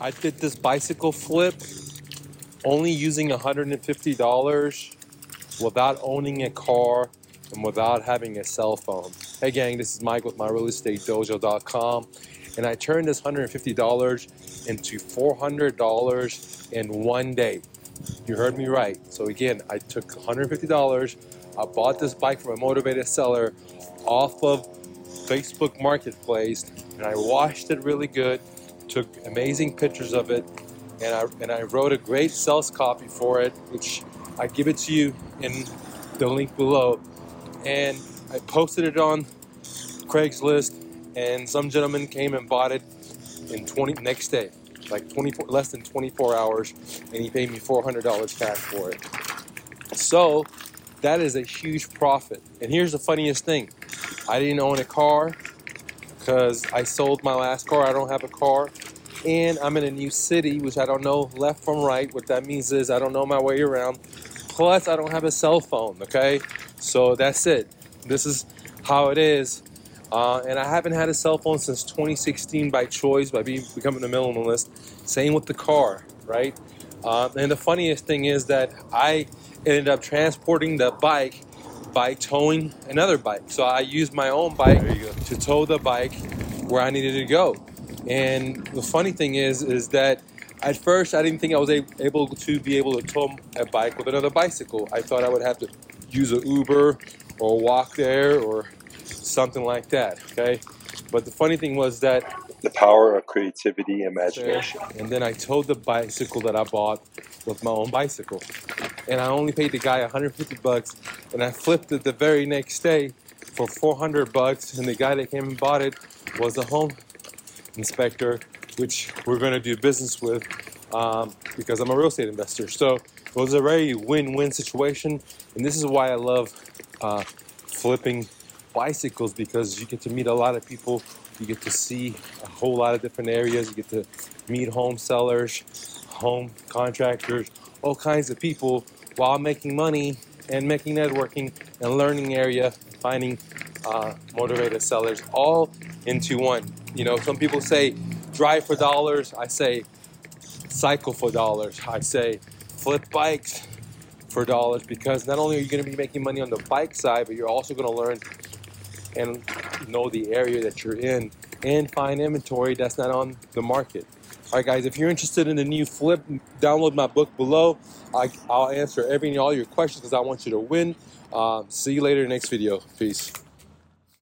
I did this bicycle flip only using $150 without owning a car and without having a cell phone. Hey gang, this is Mike with myrealestatedojo.com and I turned this $150 into $400 in one day. You heard me right. So again, I took $150, I bought this bike from a motivated seller off of Facebook Marketplace and I washed it really good, took amazing pictures of it, and I, and I wrote a great sales copy for it, which I give it to you in the link below. And I posted it on Craigslist, and some gentleman came and bought it in 20 next day, like 24 less than 24 hours, and he paid me $400 cash for it. So that is a huge profit. And here's the funniest thing: I didn't own a car because I sold my last car. I don't have a car and I'm in a new city, which I don't know left from right. What that means is I don't know my way around. Plus, I don't have a cell phone, okay? So that's it. This is how it is. Uh, and I haven't had a cell phone since 2016 by choice, by being, becoming a minimalist. Same with the car, right? Uh, and the funniest thing is that I ended up transporting the bike by towing another bike. So I used my own bike to tow the bike where I needed to go. And the funny thing is, is that at first I didn't think I was able to be able to tow a bike with another bicycle. I thought I would have to use an Uber or walk there or something like that. Okay, but the funny thing was that the power of creativity, imagination. And then I towed the bicycle that I bought with my own bicycle, and I only paid the guy 150 bucks, and I flipped it the very next day for 400 bucks, and the guy that came and bought it was a home inspector, which we're going to do business with um, because I'm a real estate investor. So it was a very win-win situation, and this is why I love uh, flipping bicycles because you get to meet a lot of people. You get to see a whole lot of different areas. You get to meet home sellers, home contractors, all kinds of people while making money and making networking and learning area, finding uh, motivated sellers all into one. You know, some people say drive for dollars. I say cycle for dollars. I say flip bikes for dollars because not only are you going to be making money on the bike side, but you're also going to learn and know the area that you're in and find inventory that's not on the market. All right, guys, if you're interested in the new flip, download my book below. I, will answer every and all your questions because I want you to win. Uh, see you later in the next video. Peace.